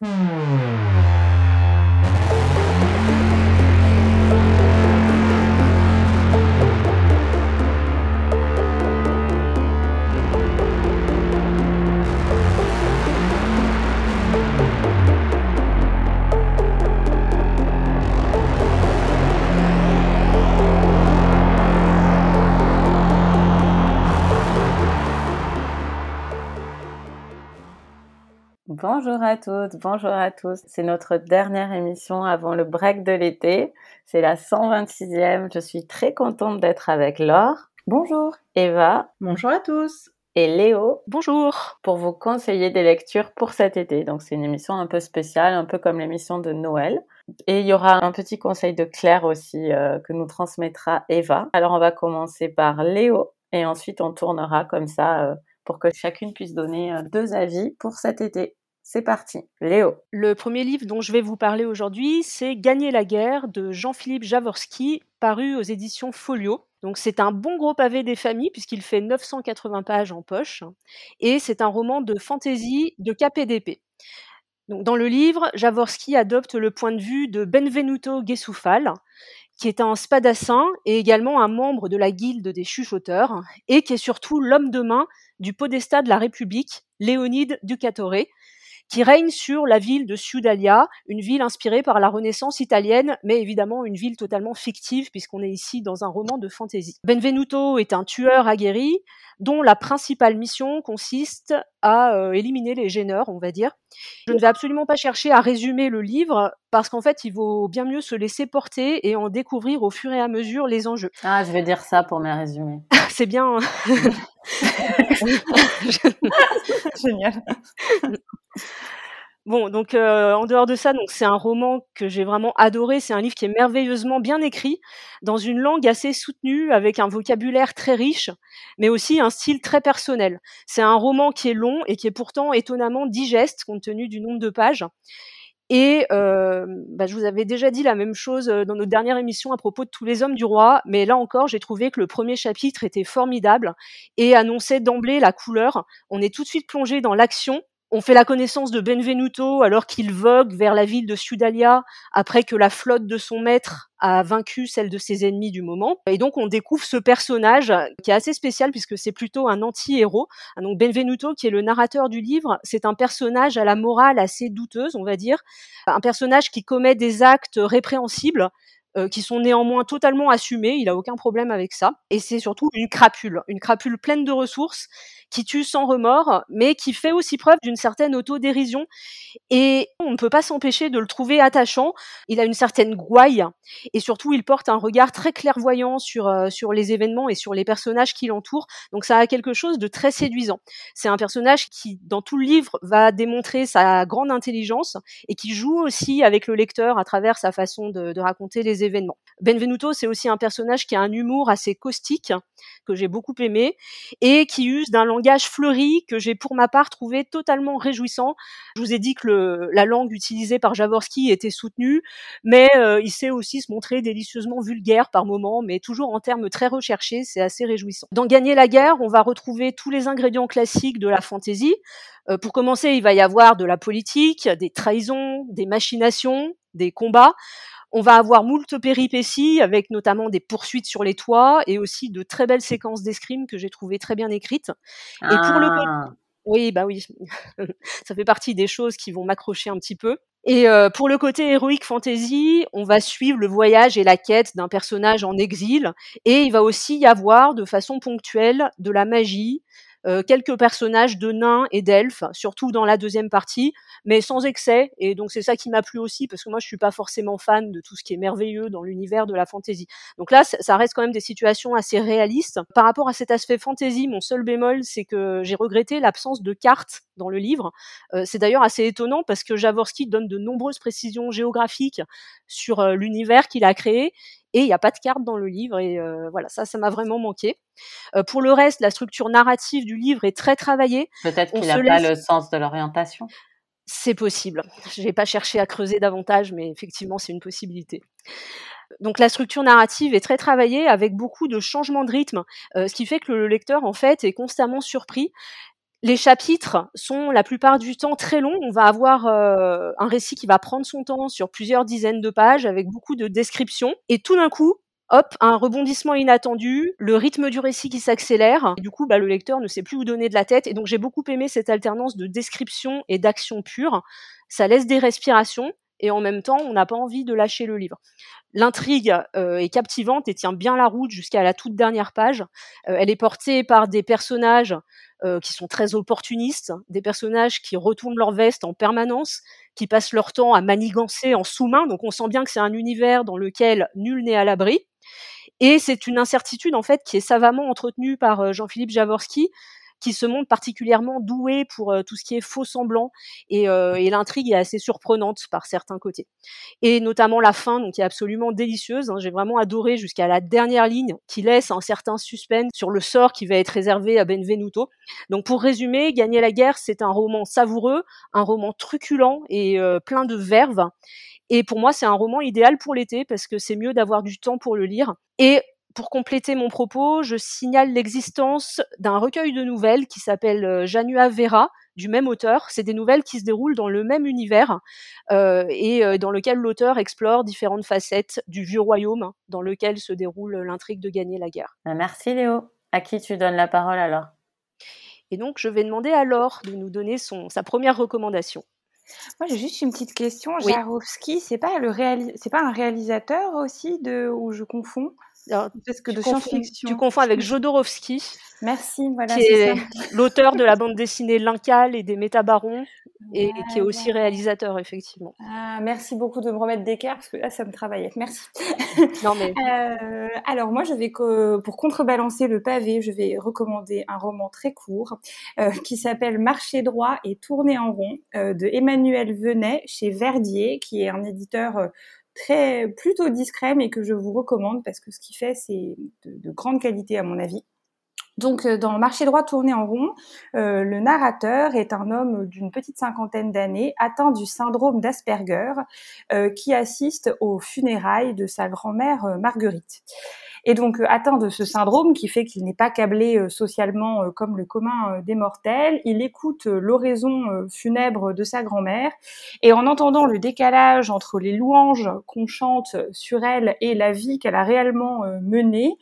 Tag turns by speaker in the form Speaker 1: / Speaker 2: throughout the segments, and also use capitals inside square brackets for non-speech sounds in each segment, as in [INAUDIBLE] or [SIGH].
Speaker 1: 嗯。Bonjour à toutes, bonjour à tous. C'est notre dernière émission avant le break de l'été. C'est la 126e. Je suis très contente d'être avec Laure.
Speaker 2: Bonjour.
Speaker 1: Eva.
Speaker 3: Bonjour à tous.
Speaker 1: Et Léo.
Speaker 4: Bonjour.
Speaker 1: Pour vous conseiller des lectures pour cet été. Donc c'est une émission un peu spéciale, un peu comme l'émission de Noël. Et il y aura un petit conseil de Claire aussi euh, que nous transmettra Eva. Alors on va commencer par Léo et ensuite on tournera comme ça euh, pour que chacune puisse donner euh, deux avis pour cet été. C'est parti. Léo.
Speaker 4: Le premier livre dont je vais vous parler aujourd'hui, c'est Gagner la guerre de Jean-Philippe Javorski, paru aux éditions Folio. Donc c'est un bon gros pavé des familles puisqu'il fait 980 pages en poche et c'est un roman de fantaisie de KPDP. Donc dans le livre, Javorski adopte le point de vue de Benvenuto Gesufal, qui est un spadassin et également un membre de la guilde des chuchoteurs, et qui est surtout l'homme de main du podestat de la République, Léonide Ducatore, qui règne sur la ville de Ciudalia, une ville inspirée par la Renaissance italienne, mais évidemment une ville totalement fictive puisqu'on est ici dans un roman de fantasy. Benvenuto est un tueur aguerri dont la principale mission consiste à euh, éliminer les gêneurs, on va dire. Je ne vais absolument pas chercher à résumer le livre parce qu'en fait, il vaut bien mieux se laisser porter et en découvrir au fur et à mesure les enjeux.
Speaker 1: Ah, je vais dire ça pour mes résumés.
Speaker 4: C'est bien. [LAUGHS]
Speaker 2: Génial.
Speaker 4: Bon, donc euh, en dehors de ça, donc c'est un roman que j'ai vraiment adoré. C'est un livre qui est merveilleusement bien écrit, dans une langue assez soutenue, avec un vocabulaire très riche, mais aussi un style très personnel. C'est un roman qui est long et qui est pourtant étonnamment digeste compte tenu du nombre de pages. Et euh, bah, je vous avais déjà dit la même chose euh, dans notre dernière émission à propos de tous les hommes du roi, mais là encore, j'ai trouvé que le premier chapitre était formidable et annonçait d'emblée la couleur. On est tout de suite plongé dans l'action on fait la connaissance de Benvenuto alors qu'il vogue vers la ville de Ciudalia après que la flotte de son maître a vaincu celle de ses ennemis du moment. Et donc on découvre ce personnage qui est assez spécial puisque c'est plutôt un anti-héros. Donc Benvenuto, qui est le narrateur du livre, c'est un personnage à la morale assez douteuse, on va dire. Un personnage qui commet des actes répréhensibles, euh, qui sont néanmoins totalement assumés, il a aucun problème avec ça. Et c'est surtout une crapule, une crapule pleine de ressources, qui tue sans remords, mais qui fait aussi preuve d'une certaine autodérision. Et on ne peut pas s'empêcher de le trouver attachant. Il a une certaine gouaille, et surtout il porte un regard très clairvoyant sur, euh, sur les événements et sur les personnages qui l'entourent. Donc ça a quelque chose de très séduisant. C'est un personnage qui, dans tout le livre, va démontrer sa grande intelligence et qui joue aussi avec le lecteur à travers sa façon de, de raconter les événements. Benvenuto, c'est aussi un personnage qui a un humour assez caustique, que j'ai beaucoup aimé, et qui use d'un langage fleuri que j'ai pour ma part trouvé totalement réjouissant. Je vous ai dit que la langue utilisée par Javorski était soutenue, mais euh, il sait aussi se montrer délicieusement vulgaire par moments, mais toujours en termes très recherchés, c'est assez réjouissant. Dans Gagner la guerre, on va retrouver tous les ingrédients classiques de la fantaisie. Euh, pour commencer, il va y avoir de la politique, des trahisons, des machinations, des combats. On va avoir moult péripéties avec notamment des poursuites sur les toits et aussi de très belles séquences d'escrime que j'ai trouvées très bien écrites.
Speaker 1: Et pour le
Speaker 4: ah. oui, bah oui, [LAUGHS] ça fait partie des choses qui vont m'accrocher un petit peu. Et euh, pour le côté héroïque fantasy, on va suivre le voyage et la quête d'un personnage en exil, et il va aussi y avoir de façon ponctuelle de la magie, euh, quelques personnages de nains et d'elfes, surtout dans la deuxième partie, mais sans excès. Et donc c'est ça qui m'a plu aussi, parce que moi je suis pas forcément fan de tout ce qui est merveilleux dans l'univers de la fantasy. Donc là, ça reste quand même des situations assez réalistes. Par rapport à cet aspect fantasy, mon seul bémol, c'est que j'ai regretté l'absence de cartes dans le livre. Euh, c'est d'ailleurs assez étonnant parce que Javorski donne de nombreuses précisions géographiques sur euh, l'univers qu'il a créé et il n'y a pas de carte dans le livre et euh, voilà ça ça m'a vraiment manqué. Euh, pour le reste, la structure narrative du livre est très travaillée.
Speaker 1: Peut-être qu'il n'a pas le sens de l'orientation.
Speaker 4: C'est possible. Je n'ai pas cherché à creuser davantage, mais effectivement, c'est une possibilité. Donc la structure narrative est très travaillée avec beaucoup de changements de rythme, euh, ce qui fait que le lecteur en fait est constamment surpris Les chapitres sont la plupart du temps très longs. On va avoir un récit qui va prendre son temps sur plusieurs dizaines de pages avec beaucoup de descriptions. Et tout d'un coup, hop, un rebondissement inattendu, le rythme du récit qui s'accélère, du coup, bah, le lecteur ne sait plus où donner de la tête. Et donc, j'ai beaucoup aimé cette alternance de description et d'action pure. Ça laisse des respirations, et en même temps, on n'a pas envie de lâcher le livre. L'intrigue euh, est captivante et tient bien la route jusqu'à la toute dernière page. Euh, elle est portée par des personnages euh, qui sont très opportunistes, des personnages qui retournent leur veste en permanence, qui passent leur temps à manigancer en sous-main. Donc on sent bien que c'est un univers dans lequel nul n'est à l'abri. Et c'est une incertitude en fait qui est savamment entretenue par Jean-Philippe Javorski, qui se montre particulièrement doué pour tout ce qui est faux semblant et, l'intrigue est assez surprenante par certains côtés. Et notamment la fin, donc qui est absolument délicieuse. Hein. J'ai vraiment adoré jusqu'à la dernière ligne qui laisse un certain suspense sur le sort qui va être réservé à Benvenuto. Donc pour résumer, Gagner la guerre, c'est un roman savoureux, un roman truculent et plein de verve. Et pour moi, c'est un roman idéal pour l'été parce que c'est mieux d'avoir du temps pour le lire. Et pour compléter mon propos, je signale l'existence d'un recueil de nouvelles qui s'appelle euh, Janua Vera, du même auteur. C'est des nouvelles qui se déroulent dans le même univers euh, et euh, dans lequel l'auteur explore différentes facettes du vieux royaume dans lequel se déroule l'intrigue de gagner la guerre.
Speaker 1: Bah, merci Léo. À qui tu donnes la parole alors?
Speaker 4: Et donc je vais demander à Laure de nous donner son, sa première recommandation.
Speaker 2: Moi, j'ai juste une petite question. Oui. Jarovski, c'est pas le c'est pas un réalisateur aussi de où je confonds?
Speaker 4: Parce que de science-fiction. Tu confonds avec [LAUGHS] Jodorowsky.
Speaker 2: Merci, voilà.
Speaker 4: Qui est, l'auteur de la bande dessinée L'Incal et des Métabarons, et qui est aussi réalisateur, effectivement.
Speaker 2: Ah, merci beaucoup de me remettre d'équerre, parce que là, ça me travaillait. Merci. [LAUGHS]
Speaker 4: non, mais...
Speaker 2: Euh, alors, moi, je vais, pour contrebalancer le pavé, je vais recommander un roman très court euh, qui s'appelle Marcher droit et tourner en rond euh, de Emmanuel Venet chez Verdier, qui est un éditeur très plutôt discret, mais que je vous recommande parce que ce qu'il fait, c'est de, de, grande qualité à mon avis. Donc, euh, dans Marché droit tourné en rond, euh, le narrateur est un homme d'une petite cinquantaine d'années atteint du syndrome d'Asperger euh, qui assiste aux funérailles de sa grand-mère Marguerite et donc euh, atteint de ce syndrome qui fait qu'il n'est pas câblé euh, socialement euh, comme le commun des mortels. Il écoute l'oraison funèbre de sa grand-mère et en entendant le décalage entre les louanges qu'on chante sur elle et la vie qu'elle a réellement menée,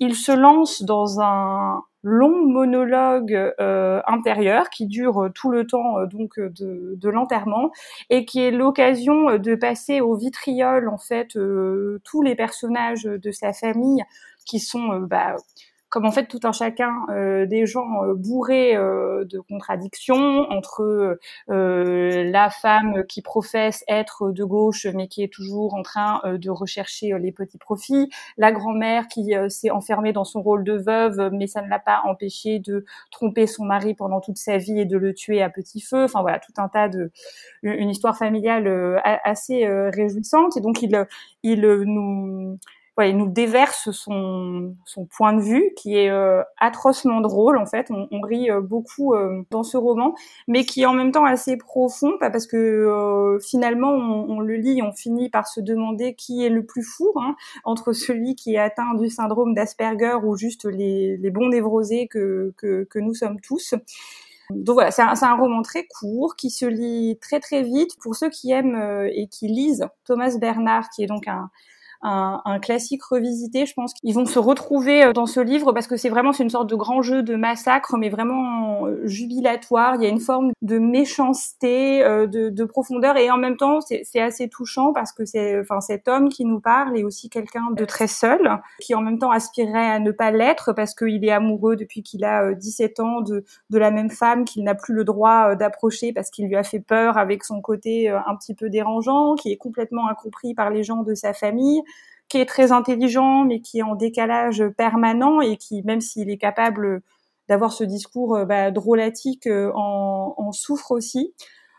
Speaker 2: il se lance dans un long monologue euh, intérieur qui dure euh, tout le temps euh, donc de, l'enterrement et qui est l'occasion de passer au vitriol en fait tous les personnages de sa famille qui sont bah, comme en fait tout un chacun euh, des gens euh, bourrés euh, de contradictions entre la femme qui professe être de gauche mais qui est toujours en train de rechercher les petits profits, la grand-mère qui s'est enfermée dans son rôle de veuve mais ça ne l'a pas empêché de tromper son mari pendant toute sa vie et de le tuer à petit feu. Enfin voilà, tout un tas de une histoire familiale assez réjouissante et donc il il nous il nous déverse son, son point de vue qui est euh, atrocement drôle en fait. On, on rit euh, beaucoup euh, dans ce roman, mais qui est en même temps assez profond, parce que finalement on, on, le lit, on finit par se demander qui est le plus fou hein, entre celui qui est atteint du syndrome d'Asperger ou juste les, les bons névrosés que, que, que nous sommes tous. Donc voilà, c'est un, un, roman très court qui se lit très très vite. Pour ceux qui aiment et qui lisent Thomas Bernard, qui est donc un, un, un, classique revisité. Je pense qu'ils vont se retrouver euh, dans ce livre parce que c'est vraiment c'est une sorte de grand jeu de massacre, mais vraiment euh, jubilatoire. Il y a une forme de méchanceté, euh, de, de profondeur, et en même temps c'est assez touchant parce que c'est enfin cet homme qui nous parle est aussi quelqu'un de très seul, qui en même temps aspirerait à ne pas l'être parce qu'il est amoureux depuis qu'il a 17 ans de, de la même femme qu'il n'a plus le droit d'approcher parce qu'il lui a fait peur avec son côté un petit peu dérangeant, qui est complètement incompris par les gens de sa famille qui est très intelligent, mais qui est en décalage permanent et qui, même s'il est capable d'avoir ce discours euh, bah, drôlatique, euh, en, en, souffre aussi.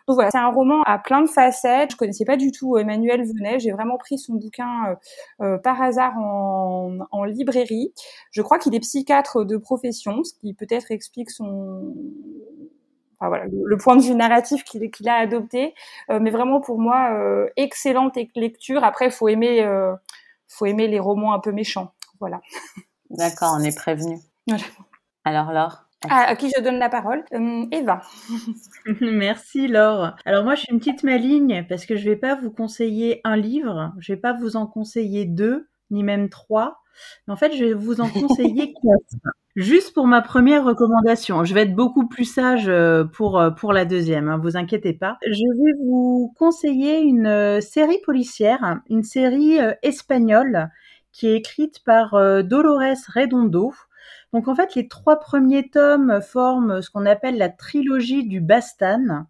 Speaker 2: Donc voilà, c'est un roman à plein de facettes. Je connaissais pas du tout Emmanuel Venet. J'ai vraiment pris son bouquin euh, par hasard en, en, librairie. Je crois qu'il est psychiatre de profession, ce qui peut-être explique son Enfin, voilà, le, point de vue narratif qu'il qu'il a adopté. mais vraiment pour moi, excellente lecture. Après, faut aimer faut aimer les romans un peu méchants. Voilà.
Speaker 1: D'accord, on est prévenu.
Speaker 2: Voilà.
Speaker 1: Alors Laure?
Speaker 2: À, qui je donne la parole? Eva. [LAUGHS]
Speaker 3: Merci Laure. Alors moi je suis une petite maligne parce que je vais pas vous conseiller un livre, je vais pas vous en conseiller deux, ni même trois. Mais en fait, je vais vous en conseiller [LAUGHS] quatre. Juste pour ma première recommandation, je vais être beaucoup plus sage euh, pour euh, pour la deuxième, hein, vous inquiétez pas. Je vais vous conseiller une euh, série policière, une série espagnole qui est écrite par Dolores Redondo. Donc en fait, les trois premiers tomes forment ce qu'on appelle la trilogie du Bastan.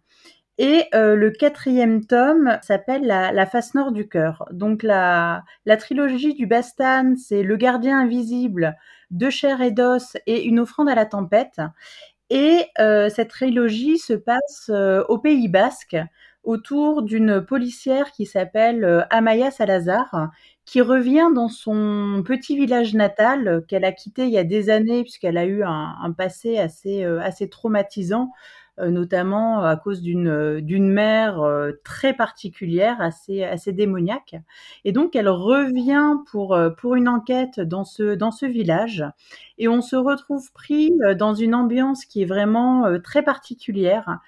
Speaker 3: Et le quatrième tome s'appelle la, la, face nord du cœur. Donc la, la trilogie du Bastan, c'est Le gardien invisible, De chair et d'os et Une offrande à la tempête. Et euh, cette trilogie se passe euh, au Pays Basque autour d'une policière qui s'appelle Amaya Salazar, qui revient dans son petit village natal qu'elle a quitté il y a des années puisqu'elle a eu un, passé assez, traumatisant euh, notamment à cause d'une euh, d'une mère euh, très particulière, assez assez démoniaque. Et donc elle revient pour pour une enquête dans ce dans ce village et on se retrouve pris dans une ambiance qui est vraiment très particulière.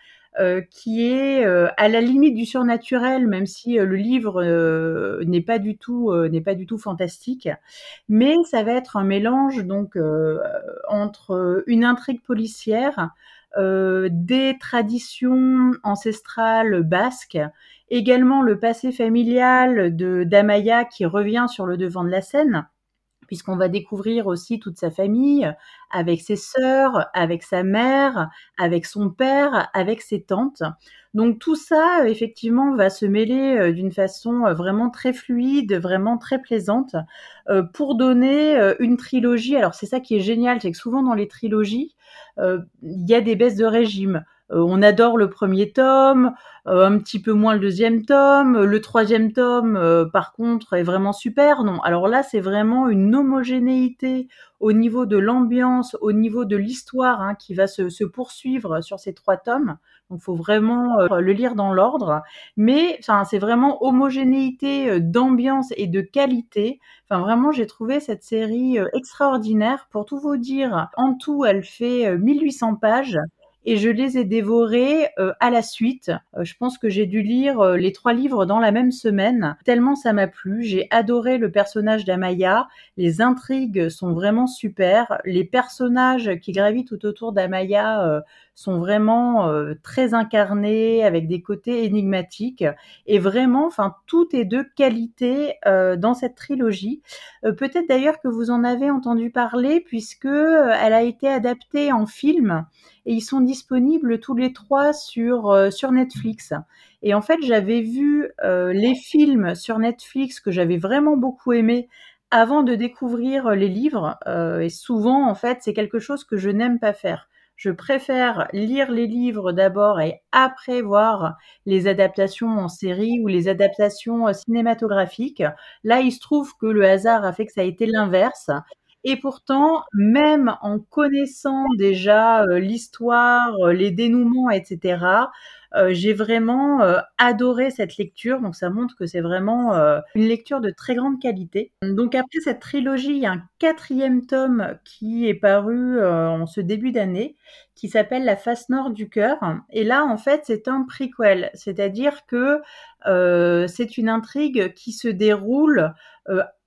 Speaker 3: Qui est à la limite du surnaturel, même si le livre n'est pas du tout n'est pas du tout fantastique, mais ça va être un mélange donc entre une intrigue policière, euh, des traditions ancestrales basques, également le passé familial de d'Amaya qui revient sur le devant de la scène puisqu'on va découvrir aussi toute sa famille, avec ses sœurs, avec sa mère, avec son père, avec ses tantes. Donc tout ça, effectivement, va se mêler euh, d'une façon euh, vraiment très fluide, vraiment très plaisante, euh, pour donner une trilogie. Alors c'est ça qui est génial, c'est que souvent dans les trilogies, il y a des baisses de régime. On adore le premier tome, un petit peu moins le deuxième tome. Le troisième tome, par contre, est vraiment super. Non, alors là, c'est vraiment une homogénéité au niveau de l'ambiance, au niveau de l'histoire hein, qui va se, se, poursuivre sur ces trois tomes. Donc, faut vraiment euh, le lire dans l'ordre. Mais, enfin, c'est vraiment homogénéité euh, d'ambiance et de qualité. Enfin, vraiment, j'ai trouvé cette série euh, extraordinaire. Pour tout vous dire, en tout, elle fait 1800 pages et je les ai dévorés euh, à la suite. Euh, je pense que j'ai dû lire euh, les trois livres dans la même semaine, tellement ça m'a plu. J'ai adoré le personnage d'Amaya, les intrigues sont vraiment super, les personnages qui gravitent tout autour d'Amaya sont vraiment très incarnés, avec des côtés énigmatiques, et vraiment, enfin, tout est de qualité dans cette trilogie. Peut-être d'ailleurs que vous en avez entendu parler, puisque elle a été adaptée en film et ils sont disponibles tous les trois sur, euh, sur Netflix. Et en fait, j'avais vu euh, les films sur Netflix que j'avais vraiment beaucoup aimé avant de découvrir les livres. Euh, et souvent, en fait, c'est quelque chose que je n'aime pas faire. Je préfère lire les livres d'abord et après voir les adaptations en série ou les adaptations cinématographiques. Là, il se trouve que le hasard a fait que ça a été l'inverse. Et pourtant, même en connaissant déjà euh, l'histoire, euh, les dénouements, etc., euh, j'ai vraiment adoré cette lecture. Donc ça montre que c'est vraiment une lecture de très grande qualité. Donc après cette trilogie, il y a un quatrième tome qui est paru en ce début d'année, qui s'appelle La face nord du cœur. Et là, en fait, c'est un prequel, c'est-à-dire que c'est une intrigue qui se déroule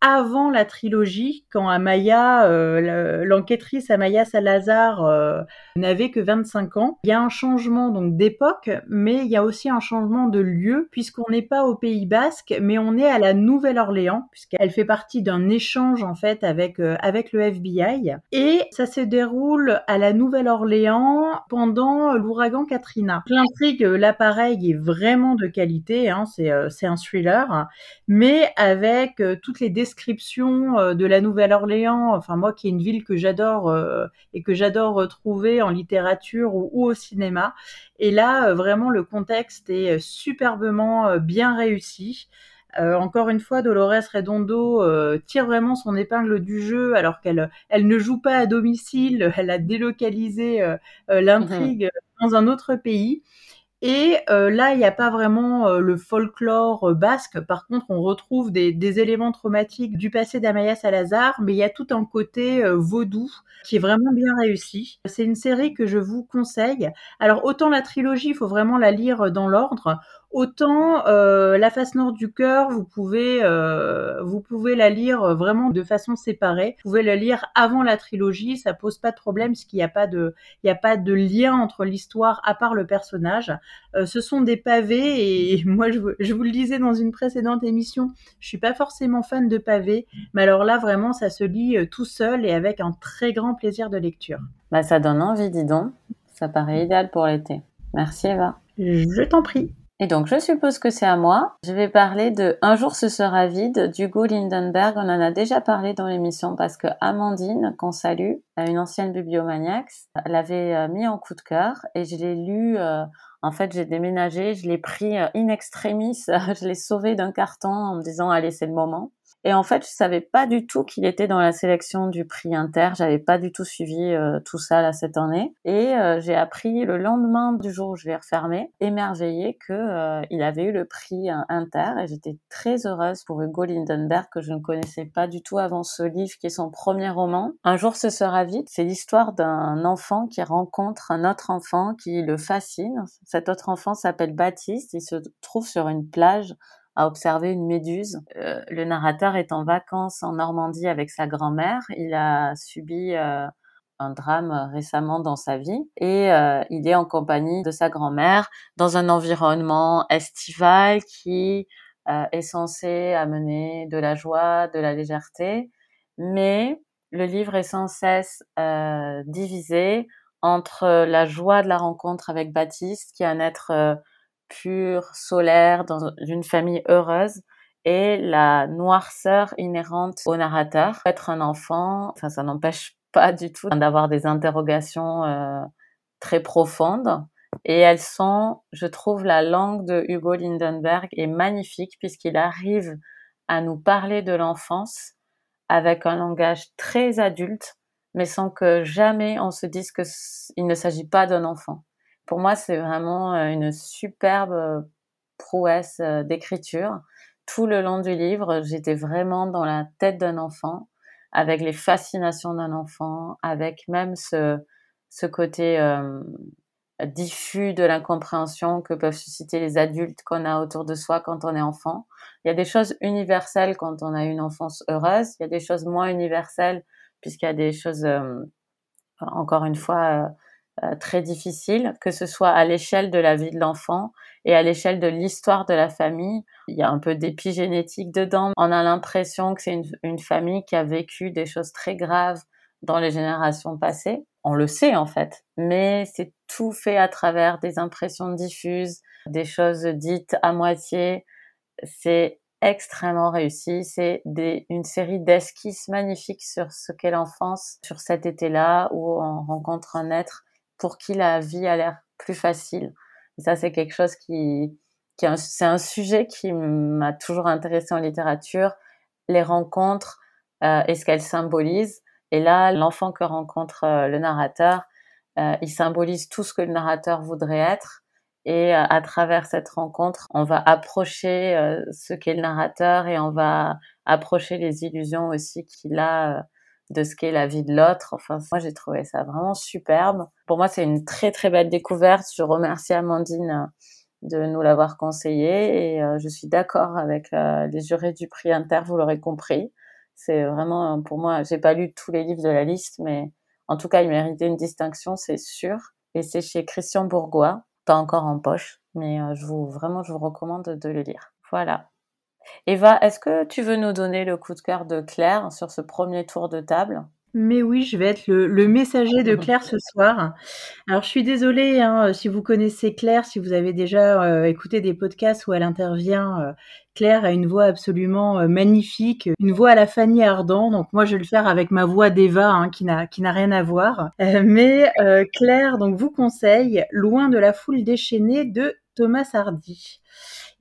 Speaker 3: avant la trilogie, quand Amaya, euh, l'enquêtrice Amaya Salazar euh, n'avait que 25 ans. Il y a un changement donc d'époque, mais il y a aussi un changement de lieu, puisqu'on n'est pas au Pays Basque, mais on est à la Nouvelle-Orléans, puisqu'elle fait partie d'un échange en fait avec euh, avec le FBI. Et ça se déroule à la Nouvelle-Orléans pendant l'ouragan Katrina. L'intrigue, l'appareil est vraiment de qualité, hein, c'est c'est un thriller, mais avec toutes les descriptions description euh, de la Nouvelle-Orléans, enfin moi qui est une ville que j'adore euh, et que j'adore retrouver en littérature ou, au cinéma. Et là, euh, vraiment, le contexte est superbement bien réussi. encore une fois, Dolores Redondo tire vraiment son épingle du jeu alors qu'elle elle ne joue pas à domicile, [LAUGHS] elle a délocalisé l'intrigue mhm. dans un autre pays. Et euh, là, il n'y a pas vraiment euh, le folklore euh, basque. Par contre, on retrouve des, des éléments traumatiques du passé d'Amaya Salazar, mais il y a tout un côté vaudou qui est vraiment bien réussi. C'est une série que je vous conseille. Alors, autant la trilogie, il faut vraiment la lire dans l'ordre. Autant euh, la face nord du cœur, vous pouvez euh, vous pouvez la lire vraiment de façon séparée. Vous pouvez la lire avant la trilogie, ça pose pas de problème parce qu'il n'y a pas de il y a pas de lien entre l'histoire à part le personnage. Euh, ce sont des pavés et [LAUGHS] moi je, je, vous le disais dans une précédente émission, je suis pas forcément fan de pavés, mais alors là vraiment ça se lit tout seul et avec un très grand plaisir de lecture.
Speaker 1: Bah ça donne envie, dis donc. Ça paraît idéal pour l'été. Merci Eva.
Speaker 3: Je t'en prie.
Speaker 1: Et donc, je suppose que c'est à moi. Je vais parler de Un jour ce sera vide d'Hugo Lindenberg. On en a déjà parlé dans l'émission parce que Amandine, qu'on salue, une ancienne bibliomaniaque, l'avait euh, mis en coup de cœur et je l'ai lu. Euh, en fait, j'ai déménagé, je l'ai pris euh, in extremis, [LAUGHS] je l'ai sauvé d'un carton en me disant allez, c'est le moment. Et en fait, je savais pas du tout qu'il était dans la sélection du prix Inter. J'avais pas du tout suivi euh, tout ça là cette année. Et euh, j'ai appris le lendemain du jour où je l'ai refermé, émerveillé que euh, il avait eu le prix Inter. Et j'étais très heureuse pour Hugo Lindenberg que je ne connaissais pas du tout avant ce livre qui est son premier roman. Un jour ce sera vite. C'est l'histoire d'un enfant qui rencontre un autre enfant qui le fascine. Cet autre enfant s'appelle Baptiste. Il se trouve sur une plage à observer une méduse. Euh, le narrateur est en vacances en Normandie avec sa grand-mère. Il a subi euh, un drame récemment dans sa vie et euh, il est en compagnie de sa grand-mère dans un environnement estival qui est censé amener de la joie, de la légèreté, mais le livre est sans cesse divisé entre la joie de la rencontre avec Baptiste, qui est un être pure, solaire, dans une famille heureuse, et la noirceur inhérente au narrateur. Être un enfant, enfin, ça n'empêche pas du tout d'avoir des interrogations euh, très profondes. Et elles sont, je trouve, la langue de Hugo Lindenberg est magnifique puisqu'il arrive à nous parler de l'enfance avec un langage très adulte, mais sans que jamais on se dise qu'il ne s'agit pas d'un enfant. Pour moi, c'est vraiment euh, une superbe euh, prouesse euh, d'écriture. Tout le long du livre, j'étais vraiment dans la tête d'un enfant, avec les fascinations d'un enfant, avec même ce, ce côté diffus de l'incompréhension que peuvent susciter les adultes qu'on a autour de soi quand on est enfant. Il y a des choses universelles quand on a une enfance heureuse, il y a des choses moins universelles puisqu'il y a des choses, encore une fois, euh, très difficile, que ce soit à l'échelle de la vie de l'enfant et à l'échelle de l'histoire de la famille. Il y a un peu d'épigénétique dedans. On a l'impression que c'est une, une, famille qui a vécu des choses très graves dans les générations passées. On le sait en fait, mais c'est tout fait à travers des impressions diffuses, des choses dites à moitié. C'est extrêmement réussi. C'est une série d'esquisses magnifiques sur ce qu'est l'enfance, sur cet été-là où on rencontre un être pour qui la vie a l'air plus facile. Ça, c'est quelque chose qui, qui c'est un sujet qui m'a toujours intéressé en littérature, les rencontres euh, et ce qu'elles symbolisent. Et là, l'enfant que rencontre euh, le narrateur, euh, il symbolise tout ce que le narrateur voudrait être. Et euh, à travers cette rencontre, on va approcher euh, ce qu'est le narrateur et on va approcher les illusions aussi qu'il a de ce qu'est la vie de l'autre. Enfin, moi, j'ai trouvé ça vraiment superbe. Pour moi, c'est une très, très belle découverte. Je remercie Amandine euh, de nous l'avoir conseillé et euh, je suis d'accord avec euh, les jurés du prix Inter, vous l'aurez compris. C'est vraiment, pour moi, j'ai pas lu tous les livres de la liste, mais en tout cas, il méritait une distinction, c'est sûr. Et c'est chez Christian Bourgois, pas encore en poche, mais je vous, vraiment, je vous recommande de le lire. Voilà. Eva, est-ce que tu veux nous donner le coup de cœur de Claire sur ce premier tour de table?
Speaker 3: Mais oui, je vais être le, messager de Claire ce [LAUGHS] soir. Alors, je suis désolée hein, si vous connaissez Claire, si vous avez déjà euh, écouté des podcasts où elle intervient. Euh, Claire a une voix absolument euh, magnifique, une voix à la Fanny Ardant. Donc moi, je vais le faire avec ma voix d'Eva, hein, qui n'a qui n'a rien à voir. mais Claire, donc vous conseille Loin de la foule déchaînée de Thomas Hardy.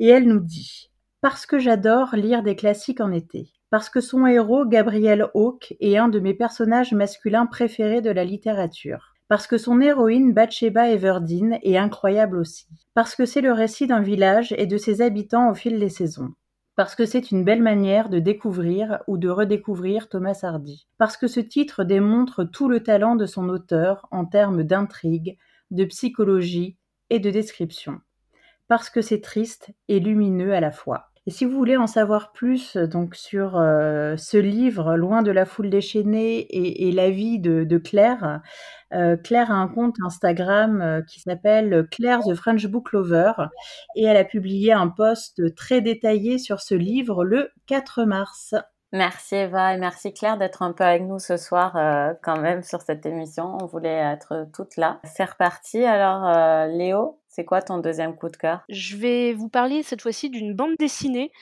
Speaker 3: Et elle nous dit parce que j'adore lire des classiques en été. Parce que son héros, Gabriel Hawke, est un de mes personnages masculins préférés de la littérature. parce que son héroïne Bathsheba Everdeen est incroyable aussi, parce que c'est le récit d'un village et de ses habitants au fil des saisons, parce que c'est une belle manière de découvrir ou de redécouvrir Thomas Hardy, parce que ce titre démontre tout le talent de son auteur en termes d'intrigue, de psychologie et de description, parce que c'est triste et lumineux à la fois. Et si vous voulez en savoir plus donc sur euh, ce livre, Loin de la foule déchaînée et, la vie de, Claire, euh, Claire a un compte Instagram euh, qui s'appelle Claire the French Book Lover et elle a publié un post très détaillé sur ce livre le 4 mars.
Speaker 1: Merci Eva et merci Claire d'être un peu avec nous ce soir euh, quand même sur cette émission. On voulait être toutes là. C'est reparti. Alors euh, Léo, c'est quoi ton deuxième coup de cœur?
Speaker 4: Je vais vous parler cette fois-ci d'une bande dessinée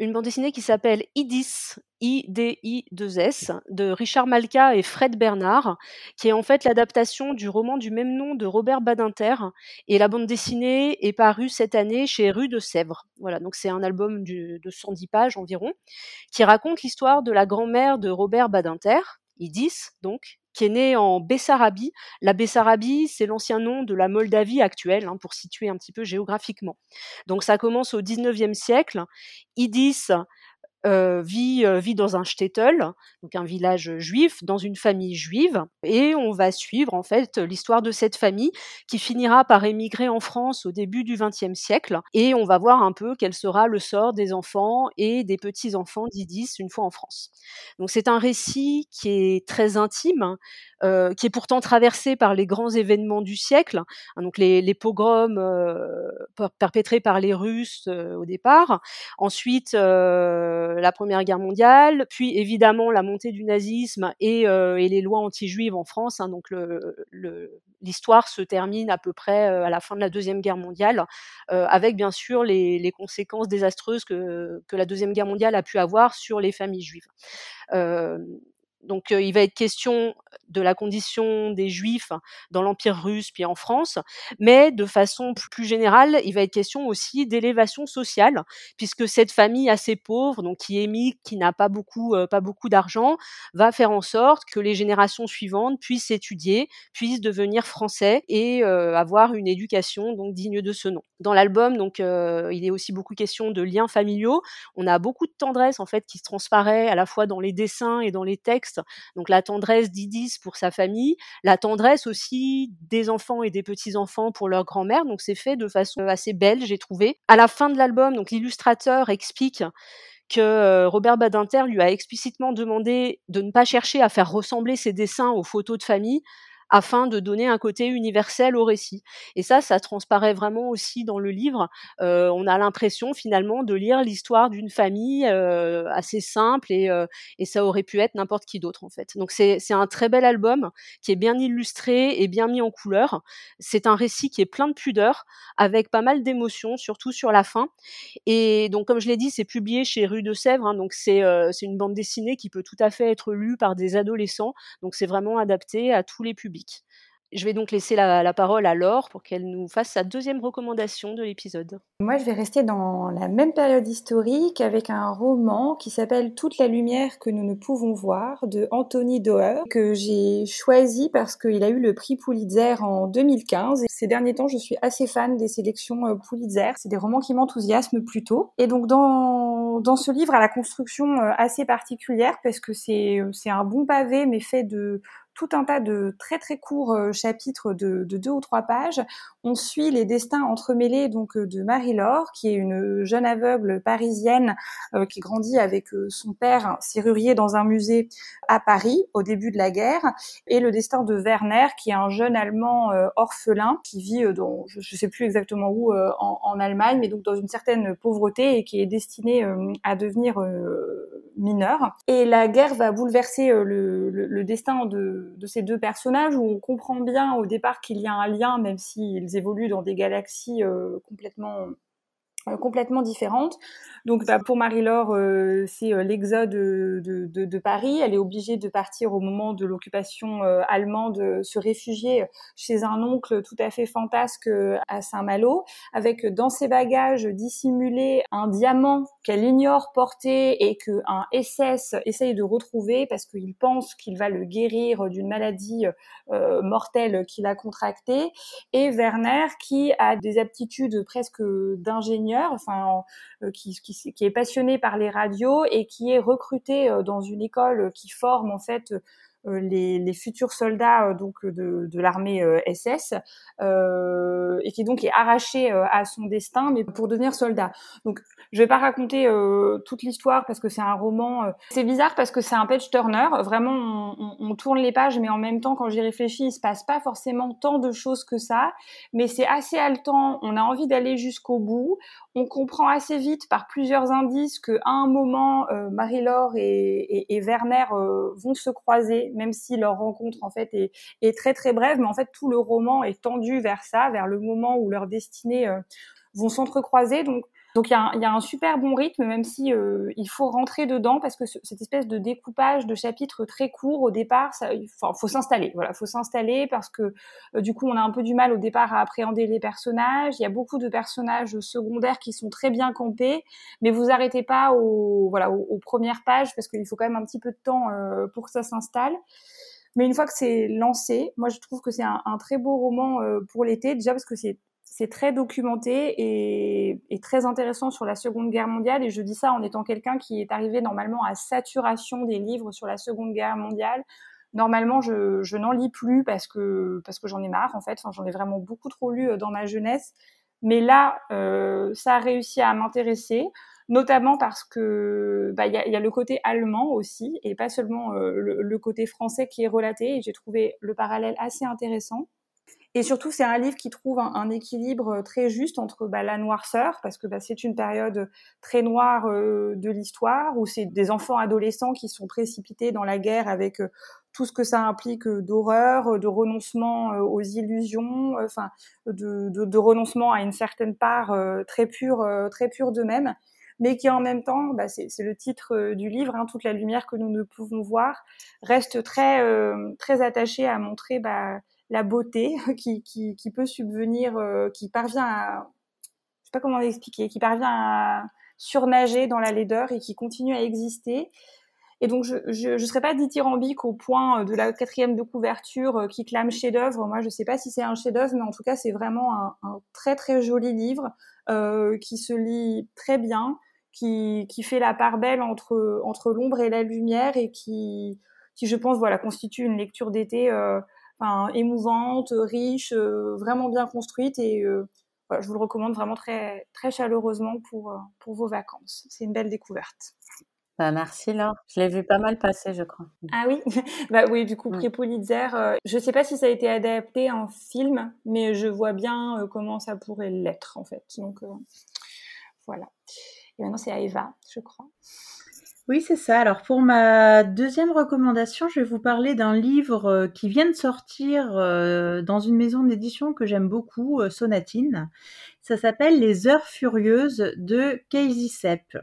Speaker 4: une bande dessinée qui s'appelle Idis, I-D-I-2-S, de Richard Malka et Fred Bernard, qui est en fait l'adaptation du roman du même nom de Robert Badinter. Et la bande dessinée est parue cette année chez Rue de Sèvres. Voilà, donc c'est un album de 110 pages environ, qui raconte l'histoire de la grand-mère de Robert Badinter, Idis, donc, qui est né en Bessarabie. La Bessarabie, c'est l'ancien nom de la Moldavie actuelle, hein, pour situer un petit peu géographiquement. Donc ça commence au 19e siècle. Idis euh, vit, euh, vit dans un shtetl, donc un village juif, dans une famille juive, et on va suivre en fait l'histoire de cette famille qui finira par émigrer en France au début du XXe siècle, et on va voir un peu quel sera le sort des enfants et des petits enfants d'Idis une fois en France. Donc c'est un récit qui est très intime, euh, qui est pourtant traversé par les grands événements du siècle, hein, donc les, pogroms perpétrés par les Russes au départ, ensuite la Première Guerre mondiale, puis évidemment la montée du nazisme et, et les lois anti-juives en France. Hein, donc l'histoire se termine à peu près à la fin de la Deuxième Guerre mondiale, avec bien sûr les, conséquences désastreuses que, la Deuxième Guerre mondiale a pu avoir sur les familles juives. Donc il va être question de la condition des juifs dans l'Empire russe puis en France, mais de façon plus générale, il va être question aussi d'élévation sociale, puisque cette famille assez pauvre, donc qui émigre, qui n'a pas beaucoup, pas beaucoup d'argent, va faire en sorte que les générations suivantes puissent étudier, puissent devenir français et avoir une éducation donc digne de ce nom. Dans l'album, donc il est aussi beaucoup question de liens familiaux. On a beaucoup de tendresse en fait qui se transparaît à la fois dans les dessins et dans les textes donc la tendresse d'Idis pour sa famille, la tendresse aussi des enfants et des petits-enfants pour leur grand-mère. Donc c'est fait de façon assez belle, j'ai trouvé. À la fin de l'album, donc l'illustrateur explique que euh, Robert Badinter lui a explicitement demandé de ne pas chercher à faire ressembler ses dessins aux photos de famille, afin de donner un côté universel au récit. Et ça, ça transparaît vraiment aussi dans le livre. Euh, on a l'impression finalement de lire l'histoire d'une famille euh, assez simple et, euh, et, ça aurait pu être n'importe qui d'autre en fait. Donc c'est un très bel album qui est bien illustré et bien mis en couleur. C'est un récit qui est plein de pudeur, avec pas mal d'émotions, surtout sur la fin. Et donc comme je l'ai dit, c'est publié chez Rue de Sèvres, hein, donc c'est une bande dessinée qui peut tout à fait être lue par des adolescents. Donc c'est vraiment adapté à tous les publics. Je vais donc laisser la, parole à Laure pour qu'elle nous fasse sa deuxième recommandation de l'épisode.
Speaker 2: Moi, je vais rester dans la même période historique avec un roman qui s'appelle Toute la lumière que nous ne pouvons voir de Anthony Doerr que j'ai choisi parce qu'il a eu le prix Pulitzer en 2015. Et ces derniers temps, je suis assez fan des sélections euh, Pulitzer. C'est des romans qui m'enthousiasment plutôt. Et donc, dans, ce livre, à la construction euh, assez particulière parce que c'est un bon pavé mais fait de tout un tas de très très courts euh, chapitres de, de, deux ou trois pages. On suit les destins entremêlés donc euh, de Marie-Laure, qui est une jeune aveugle parisienne euh, qui grandit avec son père serrurier dans un musée à Paris au début de la guerre, et le destin de Werner, qui est un jeune Allemand orphelin qui vit dans je ne sais plus exactement où en, Allemagne, mais donc dans une certaine pauvreté et qui est destiné à devenir mineur. Et la guerre va bouleverser le, le, le destin de de, ces deux personnages où on comprend bien au départ qu'il y a un lien, même s'ils évoluent dans des galaxies euh, complètement complètement différentes. Donc bah, pour Marie-Laure, euh, c'est euh, l'exode de, Paris. Elle est obligée de partir au moment de l'occupation euh, allemande, se réfugier chez un oncle tout à fait fantasque à Saint-Malo, avec dans ses bagages dissimulé un diamant qu'elle ignore porter et que un SS essaye de retrouver parce qu'il pense qu'il va le guérir d'une maladie mortelle qu'il a contractée. Et Werner qui a des aptitudes presque d'ingénieur, enfin qui, est passionné par les radios et qui est recruté euh, dans une école qui forme en fait euh, les, futurs soldats euh, donc de, l'armée SS euh, et qui donc est arraché à son destin mais pour devenir soldat. Donc je vais pas raconter euh, toute l'histoire parce que c'est un roman. c'est bizarre parce que c'est un page turner. Vraiment on, tourne les pages mais en même temps quand j'y réfléchis il se passe pas forcément tant de choses que ça. Mais c'est assez haletant. On a envie d'aller jusqu'au bout. On comprend assez vite par plusieurs indices que à un moment euh, Marie-Laure et, Werner vont se croiser même si leur rencontre en fait est, est, très très brève, mais en fait tout le roman est tendu vers ça, vers le moment où leurs destinées euh, vont s'entrecroiser. Donc donc il y, a un, y, a un super bon rythme, même si euh, il faut rentrer dedans parce que cette espèce de découpage de chapitres très courts au départ, ça, il faut, faut s'installer. Voilà, faut s'installer parce que euh, du coup on a un peu du mal au départ à appréhender les personnages. Il y a beaucoup de personnages secondaires qui sont très bien campés, mais vous arrêtez pas au voilà aux, premières pages parce qu'il faut quand même un petit peu de temps euh, pour que ça s'installe. Mais une fois que c'est lancé, moi je trouve que c'est un, un, très beau roman euh, pour l'été, déjà parce que c'est c'est très documenté et, très intéressant sur la Seconde Guerre mondiale. Et je dis ça en étant quelqu'un qui est arrivé normalement à saturation des livres sur la Seconde Guerre mondiale. Normalement, je, n'en lis plus parce que parce que j'en ai marre en fait. J'en ai vraiment beaucoup trop lu euh, dans ma jeunesse. Mais là, euh, ça a réussi à m'intéresser, notamment parce que bah, il y, a, y, a, le côté allemand aussi et pas seulement euh, le, le, côté français qui est relaté. Et j'ai trouvé le parallèle assez intéressant. Et surtout, c'est un livre qui trouve un, équilibre euh, très juste entre bah, la noirceur, parce que bah, c'est une période très noire euh, de l'histoire, où c'est des enfants adolescents qui sont précipités dans la guerre avec euh, tout ce que ça implique d'horreur, de renoncement aux illusions, enfin de, de, de, renoncement à une certaine part très pure, très pure d'eux-mêmes mais qui en même temps, bah, c'est le titre du livre, hein, toute la lumière que nous ne pouvons voir, reste très euh, très attaché à montrer bah, la beauté [LAUGHS] qui, qui, qui peut subvenir, euh, qui parvient à, je sais pas comment l'expliquer, qui parvient à surnager dans la laideur et qui continue à exister. Et donc, je ne serais pas dithyrambique au point euh, de la quatrième de couverture euh, qui clame chef-d'œuvre. Moi, je ne sais pas si c'est un chef-d'œuvre, mais en tout cas, c'est vraiment un, un, très très joli livre euh, qui se lit très bien, qui, qui fait la part belle entre entre l'ombre et la lumière et qui, qui je pense, voilà, constitue une lecture d'été euh, enfin, émouvante, riche, euh, vraiment bien construite et voilà, je vous le recommande vraiment très, très chaleureusement pour, pour vos vacances. C'est une belle découverte.
Speaker 1: Bah, merci Laure. Je l'ai vu pas mal passer, je crois.
Speaker 2: Ah oui, [LAUGHS] bah oui, du coup, prix Pulitzer. Euh, je sais pas si ça a été adapté en film, mais je vois bien euh, comment ça pourrait l'être en fait. Donc euh, voilà. Et maintenant c'est à Eva, je crois.
Speaker 3: Oui, c'est ça. Alors pour ma deuxième recommandation, je vais vous parler d'un livre euh, qui vient de sortir euh, dans une maison d'édition que j'aime beaucoup, euh, Sonatine. Ça s'appelle Les Heures Furieuses de Casey Sepp.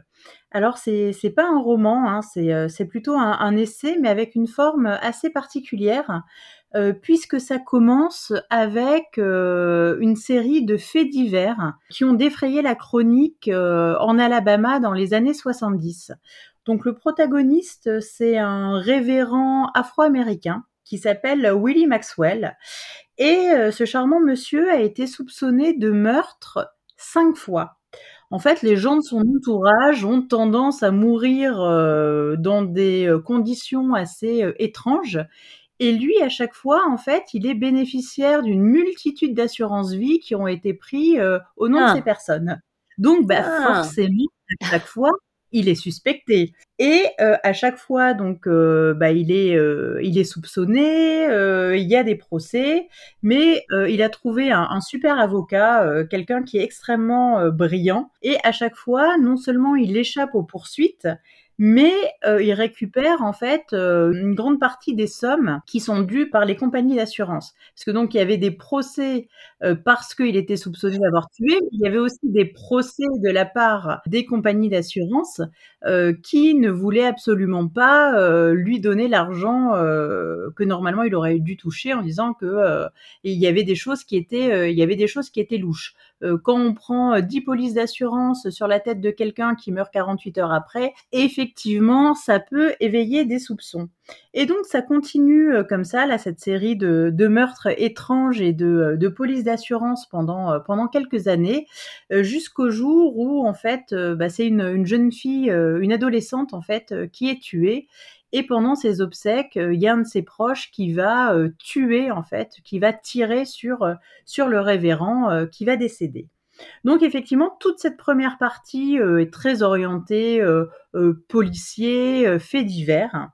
Speaker 3: Alors c'est pas un roman, hein, c'est c'est plutôt un, essai, mais avec une forme assez particulière. Euh, puisque ça commence avec euh, une série de faits divers qui ont défrayé la chronique euh, en Alabama dans les années 70. Donc le protagoniste, c'est un révérend afro-américain qui s'appelle Willie Maxwell. Et euh, ce charmant monsieur a été soupçonné de meurtre cinq fois. En fait, les gens de son entourage ont tendance à mourir euh, dans des euh, conditions assez euh, étranges. Et lui, à chaque fois, en fait, il est bénéficiaire d'une multitude d'assurances vie qui ont été prises euh, au nom ah. de ces personnes. Donc, bah, ah. forcément, à chaque fois, il est suspecté. Et euh, à chaque fois, donc, euh, bah, il est, euh, il est soupçonné. Il y a des procès, mais il a trouvé un super avocat, quelqu'un qui est extrêmement brillant. Et à chaque fois, non seulement il échappe aux poursuites, mais euh, il récupère en fait euh, une grande partie des sommes qui sont dues par les compagnies d'assurance. Parce que donc il y avait des procès euh, parce qu'il était soupçonné d'avoir tué, il y avait aussi des procès de la part des compagnies d'assurance qui ne voulaient absolument pas lui donner l'argent que normalement il aurait dû toucher en disant que il y avait des choses qui étaient il y avait des choses qui étaient louches. Quand on prend 10 polices d'assurance sur la tête de quelqu'un qui meurt 48 heures après, effectivement, ça peut éveiller des soupçons. Et donc, ça continue euh, comme ça, cette série de, meurtres étranges et de, euh, polices d'assurance pendant, euh, pendant quelques années, jusqu'au jour où, en fait, bah, c'est une, une, jeune fille, une adolescente, en fait, qui est tuée. Et pendant ses obsèques, il y a un de ses proches qui va tuer, en fait, qui va tirer sur, sur le révérend qui va décéder. Donc effectivement, toute cette première partie euh, est très orientée euh, euh, policier, fait divers.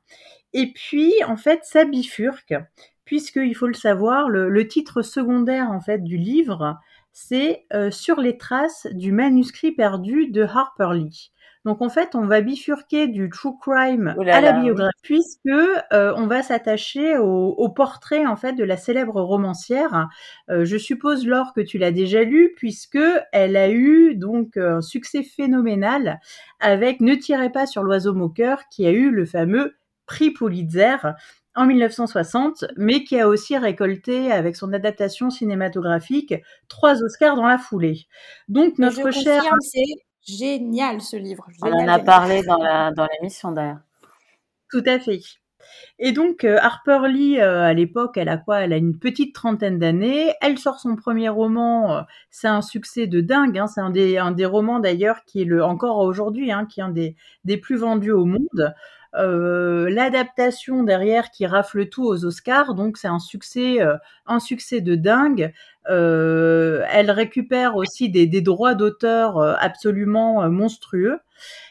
Speaker 3: Et puis, en fait, ça bifurque, puisqu'il faut le savoir, le, le, titre secondaire en fait du livre, c'est Sur les traces du manuscrit perdu de Harper Lee. Donc en fait, on va bifurquer du true crime à la biographie, puisque euh, on va s'attacher au, portrait en fait de la célèbre romancière. Euh, je suppose Laure que tu l'as déjà lu, puisque elle a eu donc un succès phénoménal avec Ne tirez pas sur l'oiseau moqueur, qui a eu le fameux prix Pulitzer en 1960, mais qui a aussi récolté, avec son adaptation cinématographique, trois Oscars dans la foulée. Donc notre cher
Speaker 2: génial ce livre.
Speaker 1: On en a parlé dans la dans l'émission d'ailleurs.
Speaker 3: Tout à fait. Et donc euh, Harper Lee, euh, à l'époque, elle a quoi? Elle a une petite trentaine d'années. Elle sort son premier roman. Euh, c'est un succès de dingue. Hein. C'est un des, un des romans d'ailleurs qui est le encore aujourd'hui, hein, qui est un des, des plus vendus au monde. L'adaptation derrière qui rafle tout aux Oscars, donc c'est un succès, un succès de dingue. Euh, elle récupère aussi des, droits d'auteur euh, absolument euh, monstrueux.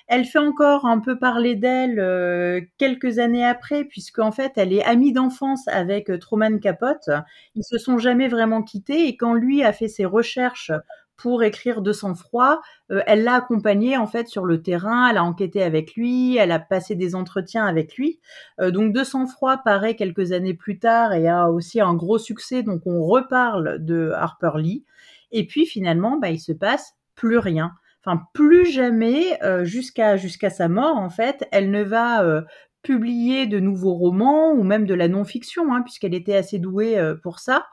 Speaker 3: Elle fait encore un peu parler d'elle quelques années après, puisque en fait, elle est amie d'enfance avec Truman Capote. Ils se sont jamais vraiment quittés et quand lui a fait ses recherches pour écrire de sang-froid. Euh, elle l'a accompagné en fait sur le terrain, elle a enquêté avec lui, elle a passé des entretiens avec lui. Euh, donc de sang-froid paraît quelques années plus tard et a aussi un gros succès. Donc on reparle de Harper Lee. Et puis finalement, bah, il se passe plus rien. Enfin, plus jamais euh, jusqu'à sa mort en fait, elle ne va publier de nouveaux romans ou même de la non-fiction, hein, puisqu'elle était assez douée pour ça.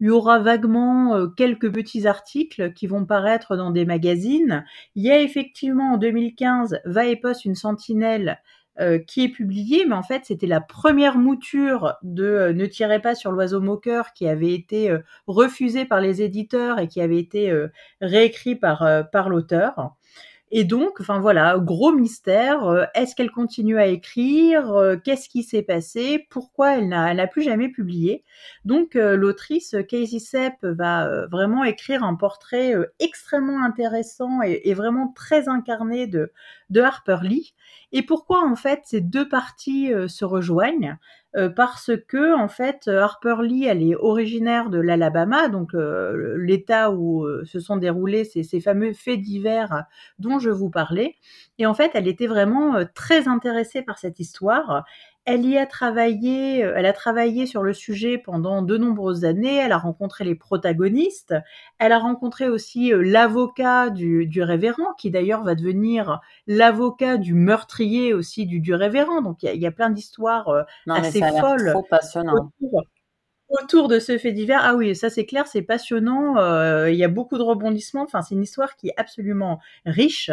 Speaker 3: Il y aura vaguement euh, quelques petits articles qui vont paraître dans des magazines. Il y a effectivement en 2015 Va et Poste une sentinelle euh, qui est publiée, mais en fait c'était la première mouture de euh, Ne tirez pas sur l'oiseau moqueur qui avait été refusée par les éditeurs et qui avait été réécrit par, par l'auteur. Et donc, enfin voilà, gros mystère. Euh, est-ce qu'elle continue à écrire euh, Qu'est-ce qui s'est passé Pourquoi elle n'a plus jamais publié Donc, euh, l'autrice Casey Sepp va vraiment écrire un portrait extrêmement intéressant et, vraiment très incarné de Harper Lee. Et pourquoi en fait ces deux parties se rejoignent? Euh, parce que en fait Harper Lee elle est originaire de l'Alabama donc euh, l'État où euh, se sont déroulés ces, fameux faits divers dont je vous parlais. Et en fait elle était vraiment très intéressée par cette histoire elle y a travaillé, euh, elle a travaillé sur le sujet pendant de nombreuses années. Elle a rencontré les protagonistes. Elle a rencontré aussi euh, l'avocat du, révérend, qui d'ailleurs va devenir l'avocat du meurtrier aussi du, du révérend. Donc il y, a, plein d'histoires euh, assez folles.
Speaker 1: Trop passionnant
Speaker 3: autour de ce fait divers. Ah oui, ça c'est clair, c'est passionnant. Euh, il y a beaucoup de rebondissements. Enfin, c'est une histoire qui est absolument riche.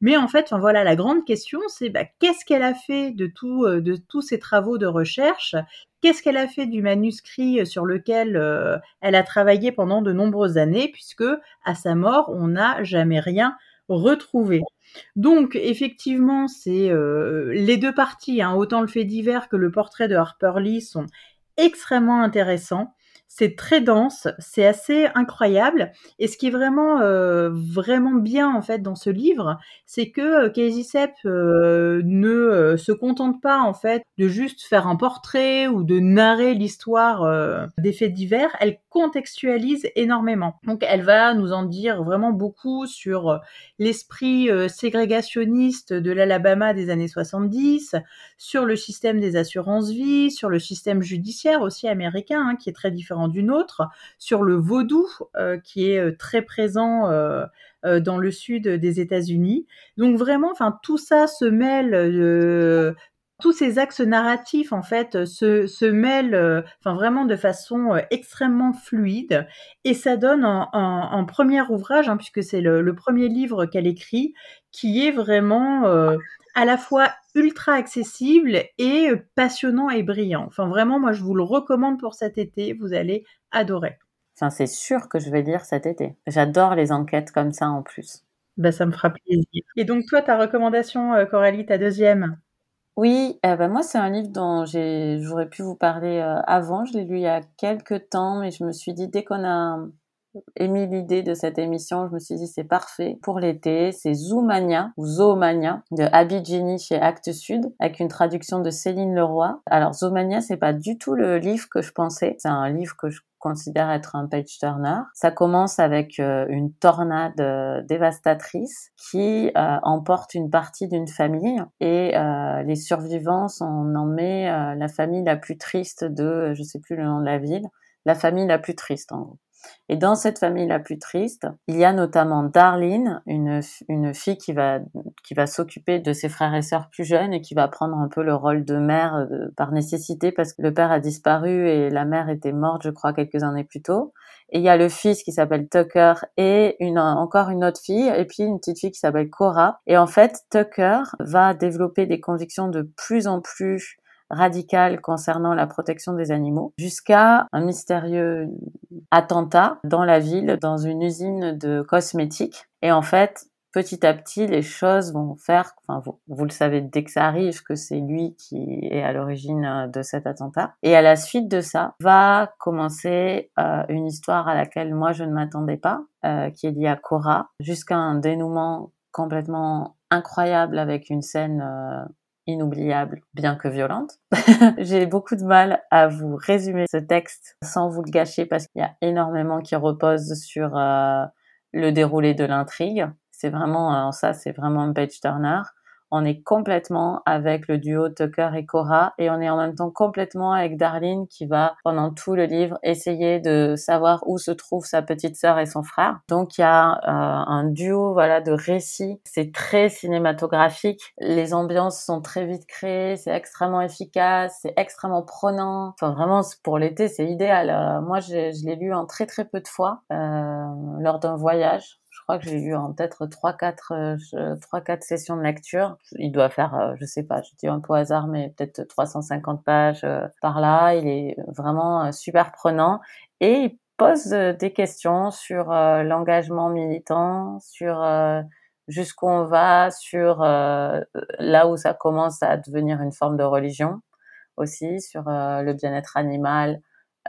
Speaker 3: Mais en fait, enfin, voilà, la grande question, c'est bah, qu'est-ce qu'elle a fait de tout, euh, de tous ces travaux de recherche? Qu'est-ce qu'elle a fait du manuscrit sur lequel euh, elle a travaillé pendant de nombreuses années, puisque à sa mort, on n'a jamais rien retrouvé? Donc effectivement, c'est les deux parties, hein, autant le fait divers que le portrait de Harper Lee sont extrêmement intéressant. C'est très dense, c'est assez incroyable. Et ce qui est vraiment euh, vraiment bien en fait dans ce livre, c'est que euh, Casey Sepp euh, ne se contente pas en fait de juste faire un portrait ou de narrer l'histoire des faits divers. Elle contextualise énormément. Donc elle va nous en dire vraiment beaucoup sur l'esprit ségrégationniste de l'Alabama des années 70, sur le système des assurances vie, sur le système judiciaire aussi américain hein, qui est très différent d'une autre, sur le vaudou euh, qui est euh, très présent euh, dans le sud des États-Unis. Donc vraiment, enfin tout ça se mêle tous ces axes narratifs en fait se, se mêlent enfin vraiment de façon extrêmement fluide et ça donne un, premier ouvrage hein, puisque c'est le, le, premier livre qu'elle écrit qui est vraiment à la fois ultra accessible et passionnant et brillant. Enfin, vraiment, moi, je vous le recommande pour cet été. Vous allez adorer.
Speaker 1: Enfin, c'est sûr que je vais lire cet été. J'adore les enquêtes comme ça en plus.
Speaker 3: Bah, ça me fera plaisir. Et donc, toi, ta recommandation, euh, Coralie, ta deuxième?
Speaker 1: Oui, euh, moi, c'est un livre dont j'aurais pu vous parler euh, avant. Je l'ai lu il y a quelques temps, mais je me suis dit, dès qu'on a émis l'idée de cette émission, je me suis dit c'est parfait pour l'été. C'est Zoomania ou Zoomania de Jenny chez Actes Sud avec une traduction de Céline Leroy. Alors Zoomania, c'est pas du tout le livre que je pensais. C'est un livre que je considère être un page turner. Ça commence avec euh, une tornade euh, dévastatrice qui euh, emporte une partie d'une famille et les survivants sont nommés la famille la plus triste de, je sais plus le nom de la ville, la famille la plus triste en gros. Et dans cette famille la plus triste, il y a notamment Darlene, une, une fille qui va, qui va s'occuper de ses frères et sœurs plus jeunes et qui va prendre un peu le rôle de mère euh, par nécessité parce que le père a disparu et la mère était morte, je crois, quelques années plus tôt. Et il y a le fils qui s'appelle Tucker et une, encore une autre fille et puis une petite fille qui s'appelle Cora. Et en fait, Tucker va développer des convictions de plus en plus radical concernant la protection des animaux, jusqu'à un mystérieux attentat dans la ville, dans une usine de cosmétiques. Et en fait, petit à petit, les choses vont faire, enfin, vous, le savez dès que ça arrive, que c'est lui qui est à l'origine euh, de cet attentat. Et à la suite de ça, va commencer euh, une histoire à laquelle moi je ne m'attendais pas, euh, qui est liée à Cora, jusqu'à un dénouement complètement incroyable avec une scène inoubliable, bien que violente. [LAUGHS] J'ai beaucoup de mal à vous résumer ce texte sans vous le gâcher parce qu'il y a énormément qui repose sur euh, le déroulé de l'intrigue. C'est vraiment, euh, ça, c'est vraiment un page turner on est complètement avec le duo Tucker et Cora et on est en même temps complètement avec Darlene qui va pendant tout le livre essayer de savoir où se trouve sa petite sœur et son frère. Donc il y a euh, un duo voilà de récits, c'est très cinématographique, les ambiances sont très vite créées, c'est extrêmement efficace, c'est extrêmement prenant. Enfin vraiment pour l'été c'est idéal. Euh, moi je, l'ai lu en très très peu de fois euh, lors d'un voyage crois que j'ai lu en peut-être 3-4 trois, quatre sessions de lecture. Il doit faire, euh, je sais pas, je dis un peu au hasard, mais peut-être 350 pages euh, par là. Il est vraiment euh, super prenant et il pose des questions sur l'engagement militant, sur jusqu'où on va, sur là où ça commence à devenir une forme de religion aussi, sur le bien-être animal,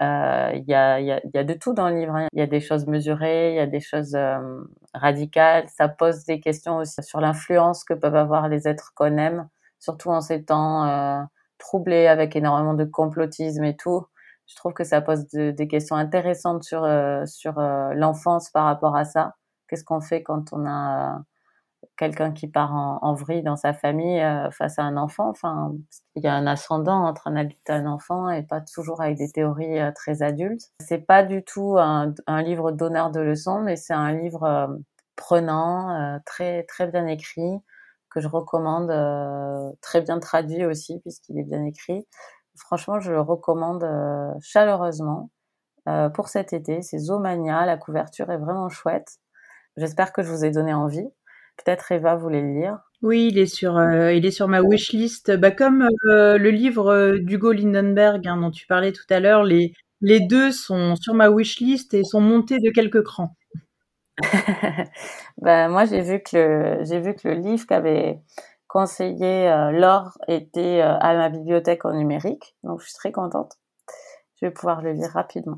Speaker 1: euh, il y, a, y, a, y, a, de tout dans le livre. Hein. Il y a des choses mesurées, il y a des choses euh, radicales. Ça pose des questions aussi sur l'influence que peuvent avoir les êtres qu'on aime, surtout en ces temps euh, troublés avec énormément de complotisme et tout. Je trouve que ça pose des questions intéressantes sur sur l'enfance par rapport à ça. Qu'est-ce qu'on fait quand on a quelqu'un qui part en, vrille dans sa famille euh, face à un enfant. Enfin, il y a un ascendant entre un adulte et un enfant et pas toujours avec des théories euh, très adultes. C'est pas du tout un, livre d'honneur de leçons, mais c'est un livre euh, prenant, très très bien écrit que je recommande, très bien traduit aussi puisqu'il est bien écrit. Franchement, je le recommande chaleureusement pour cet été. C'est Zomania, la couverture est vraiment chouette. J'espère que je vous ai donné envie. Peut-être Eva voulait le lire.
Speaker 3: Oui, il est sur, euh, il est sur ma wishlist. Bah, comme euh, le livre euh, d'Hugo Lindenberg hein, dont tu parlais tout à l'heure, les, les deux sont sur ma wishlist et sont montés de quelques crans. [LAUGHS]
Speaker 1: bah, moi, j'ai vu que le, j'ai vu que le livre qu'avait conseillé Laure était à ma bibliothèque en numérique, donc je suis très contente. Je vais pouvoir le lire rapidement.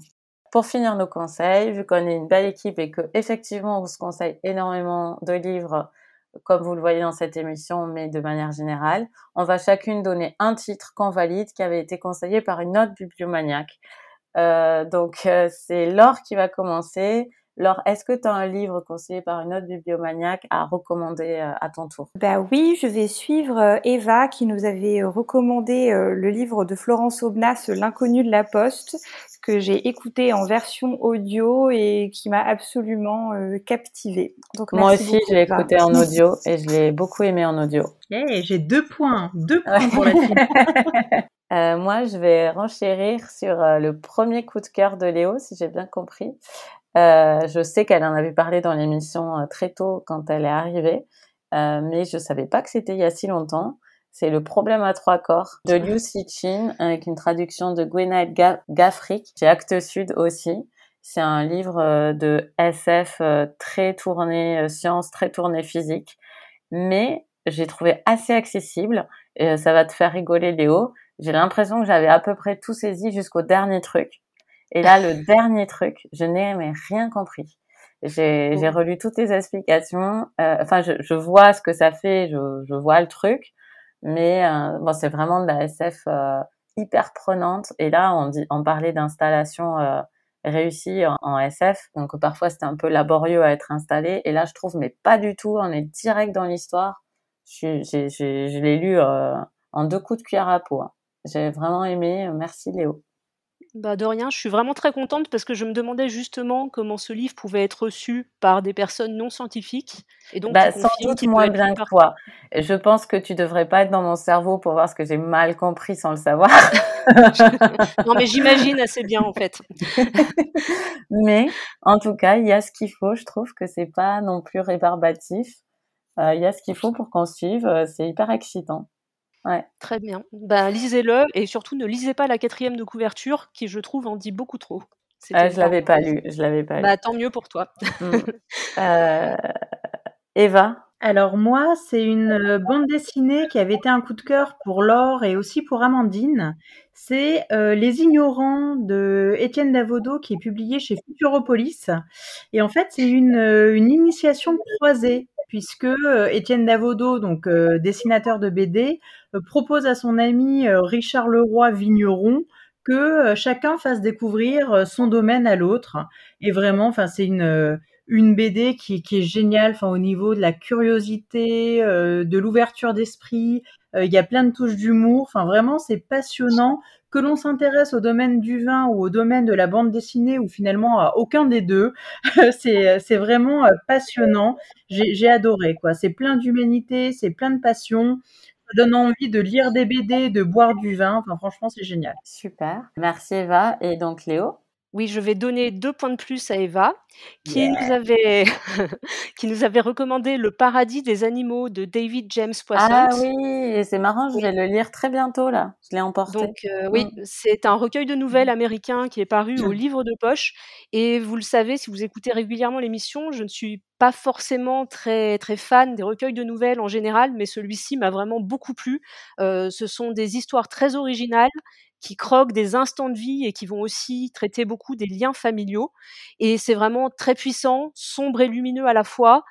Speaker 1: Pour finir nos conseils, vu qu'on est une belle équipe et que effectivement on se conseille énormément de livres, comme vous le voyez dans cette émission, mais de manière générale, on va chacune donner un titre qu'on valide qui avait été conseillé par une autre bibliomaniaque. Euh, donc euh, c'est Laure qui va commencer. Laure, est-ce que tu as un livre conseillé par une autre bibliomaniaque à recommander euh, à ton tour?
Speaker 2: Bah oui, je vais suivre Eva qui nous avait recommandé le livre de Florence Aubenas, L'inconnu de la poste, que j'ai écouté en version audio et qui m'a absolument euh, captivée.
Speaker 1: Donc moi aussi, je l'ai écouté en audio et je l'ai beaucoup aimé en audio.
Speaker 3: Hey, j'ai deux points, deux points pour la suite. [LAUGHS]
Speaker 1: Euh, moi, je vais renchérir sur euh, le premier coup de cœur de Léo, si j'ai bien compris. Euh, je sais qu'elle en avait parlé dans l'émission euh, très tôt quand elle est arrivée, mais je savais pas que c'était il y a si longtemps. C'est le problème à trois corps de Liu Chin avec une traduction de Gwenaëlle Gaffric chez Actes Sud aussi. C'est un livre de SF très tourné science, très tourné physique, mais j'ai trouvé assez accessible. Et ça va te faire rigoler, Léo j'ai l'impression que j'avais à peu près tout saisi jusqu'au dernier truc. Et là, le [LAUGHS] dernier truc, je n'ai rien compris. J'ai j'ai relu toutes les explications. Euh, enfin, je, je, vois ce que ça fait, je, je vois le truc, mais euh, bon, c'est vraiment de la SF euh, hyper prenante. Et là, on dit, on parlait d'installation euh, réussie en, SF, donc parfois c'était un peu laborieux à être installé. Et là, je trouve, mais pas du tout. On est direct dans l'histoire. Je, je, l'ai lu en deux coups de cuillère à peau. Hein. J'ai vraiment aimé. Merci Léo.
Speaker 4: Bah de rien, je suis vraiment très contente parce que je me demandais justement comment ce livre pouvait être reçu par des personnes non scientifiques.
Speaker 1: Et donc, bah, sans doute moins bien que toi. Je pense que tu devrais pas être dans mon cerveau pour voir ce que j'ai mal compris sans le savoir. [LAUGHS]
Speaker 4: non, mais j'imagine assez bien en fait. [LAUGHS]
Speaker 1: mais en tout cas, il y a ce qu'il faut. Je trouve que c'est pas non plus rébarbatif. Euh, il y a ce qu'il faut pour qu'on suive. Euh, c'est hyper excitant. Ouais.
Speaker 4: Très bien. Ben, lisez-le et surtout ne lisez pas la quatrième de couverture qui, je trouve, en dit beaucoup trop.
Speaker 1: Ah, je l'avais pas lu. Je l'avais pas
Speaker 4: bah, Tant mieux pour toi.
Speaker 1: Mm. [LAUGHS] euh... Eva?
Speaker 3: Alors moi, c'est une euh, bande dessinée qui avait été un coup de cœur pour Laure et aussi pour Amandine. C'est euh, Les Ignorants de Étienne Davodo qui est publié chez Futuropolis. Et en fait, c'est une, euh, une initiation croisée puisque euh, Étienne Davodo, donc euh, dessinateur de BD, euh, propose à son ami Richard Leroy Vigneron que chacun fasse découvrir son domaine à l'autre. Et vraiment, enfin, c'est une une BD qui, est géniale, enfin, au niveau de la curiosité, de l'ouverture d'esprit. Il y a plein de touches d'humour. Enfin, vraiment, c'est passionnant que l'on s'intéresse au domaine du vin ou au domaine de la bande dessinée ou finalement à aucun des deux, [LAUGHS] c'est vraiment euh, passionnant. J'ai adoré quoi. C'est plein d'humanité, c'est plein de passion. Ça donne envie de lire des BD, de boire du vin. Enfin, franchement, c'est génial.
Speaker 1: Super. Merci Eva. Et donc Léo?
Speaker 4: Oui, je vais donner deux points de plus à Eva, qui, nous, avait [LAUGHS] qui nous avait recommandé Le paradis des animaux de David James Poisson.
Speaker 1: Ah oui, c'est marrant, je vais le lire très bientôt là. Je l'ai emporté.
Speaker 4: Donc euh, oui, mm. c'est un recueil de nouvelles mm. américain qui est paru au mm. livre de poche. Et vous le savez, si vous écoutez régulièrement l'émission, je ne suis pas forcément très très fan des recueils de nouvelles en général, mais celui-ci m'a vraiment beaucoup plu. Euh, ce sont des histoires très originales qui croquent des instants de vie et qui vont aussi traiter beaucoup des liens familiaux. Et c'est vraiment très puissant, sombre et lumineux à la fois,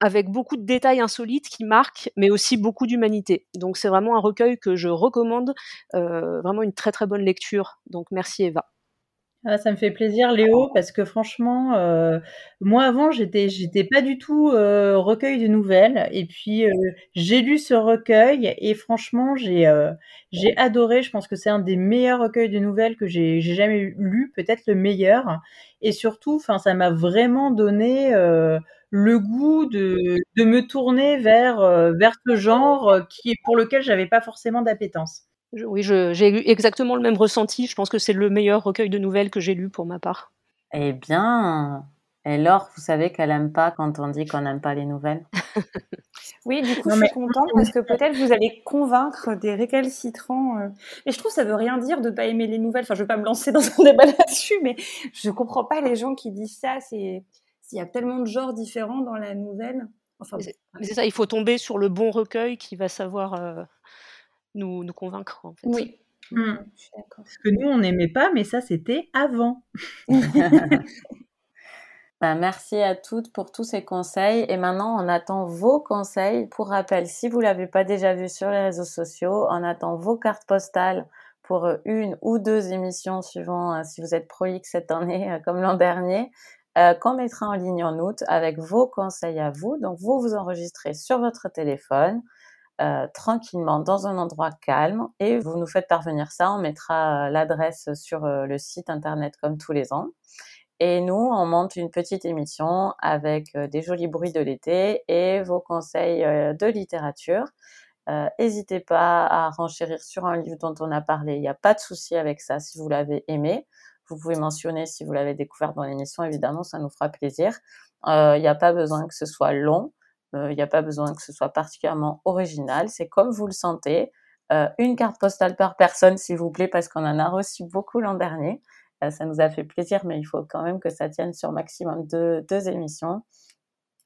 Speaker 4: avec beaucoup de détails insolites qui marquent, mais aussi beaucoup d'humanité. Donc c'est vraiment un recueil que je recommande, euh, vraiment une très très bonne lecture. Donc merci Eva.
Speaker 3: Ah, ça me fait plaisir, Léo, parce que franchement, euh, moi avant, j'étais, j'étais pas du tout euh, recueil de nouvelles, et puis euh, j'ai lu ce recueil et franchement, j'ai, j'ai adoré. Je pense que c'est un des meilleurs recueils de nouvelles que j'ai, jamais lu, peut-être le meilleur. Et surtout, ça m'a vraiment donné le goût de, me tourner vers ce genre pour lequel j'avais pas forcément d'appétence.
Speaker 4: Oui, j'ai eu exactement le même ressenti. Je pense que c'est le meilleur recueil de nouvelles que j'ai lu pour ma part.
Speaker 1: Eh bien, et Laure, vous savez qu'elle aime pas quand on dit qu'on n'aime pas les nouvelles. [LAUGHS]
Speaker 2: oui, du coup, je suis contente parce que peut-être vous allez convaincre des récalcitrants. Euh. Et je trouve que ça veut rien dire de pas aimer les nouvelles. Enfin, je vais pas me lancer dans un débat [LAUGHS] là-dessus, mais je comprends pas les gens qui disent ça. C'est s'il y a tellement de genres différents dans la nouvelle.
Speaker 4: Enfin, c'est ça. Il faut tomber sur le bon recueil qui va savoir. Euh, nous, nous convaincre. En fait.
Speaker 2: Oui.
Speaker 3: Hmm. Parce que nous, on n'aimait pas, mais ça, c'était avant. [LAUGHS]
Speaker 1: Ben, merci à toutes pour tous ces conseils. Et maintenant, on attend vos conseils. Pour rappel, si vous l'avez pas déjà vu sur les réseaux sociaux, on attend vos cartes postales pour une ou deux émissions suivant euh, si vous êtes prolixe cette année euh, comme l'an dernier, euh, qu'on mettra en ligne en août avec vos conseils à vous. Donc vous vous enregistrez sur votre téléphone euh, tranquillement dans un endroit calme et vous nous faites parvenir ça. On mettra euh, l'adresse sur euh, le site internet comme tous les ans. Et nous, on monte une petite émission avec des jolis bruits de l'été et vos conseils de littérature. N'hésitez pas à renchérir sur un livre dont on a parlé. Il n'y a pas de souci avec ça si vous l'avez aimé. Vous pouvez mentionner si vous l'avez découvert dans l'émission, évidemment, ça nous fera plaisir. Il n'y a pas besoin que ce soit long. Il euh, n'y a pas besoin que ce soit particulièrement original. C'est comme vous le sentez. Euh, une carte postale par personne, s'il vous plaît, parce qu'on en a reçu beaucoup l'an dernier. Euh, ça nous a fait plaisir, mais il faut quand même que ça tienne sur maximum deux, deux émissions.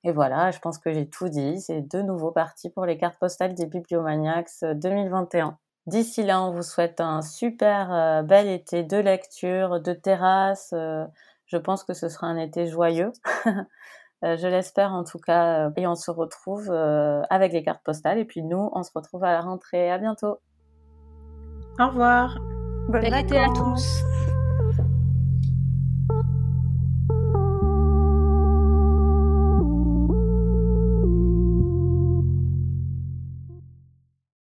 Speaker 1: Et voilà, je pense que j'ai tout dit. C'est de nouveau parti pour les cartes postales des Bibliomaniacs 2021. D'ici là, on vous souhaite un super bel été de lecture, de terrasse. je pense que ce sera un été joyeux. [LAUGHS] Euh, je l'espère en tout cas. Euh, et on se retrouve euh, avec les cartes postales. Et puis nous, on se retrouve à la rentrée. À bientôt.
Speaker 3: Au revoir.
Speaker 4: Bonne été à tous.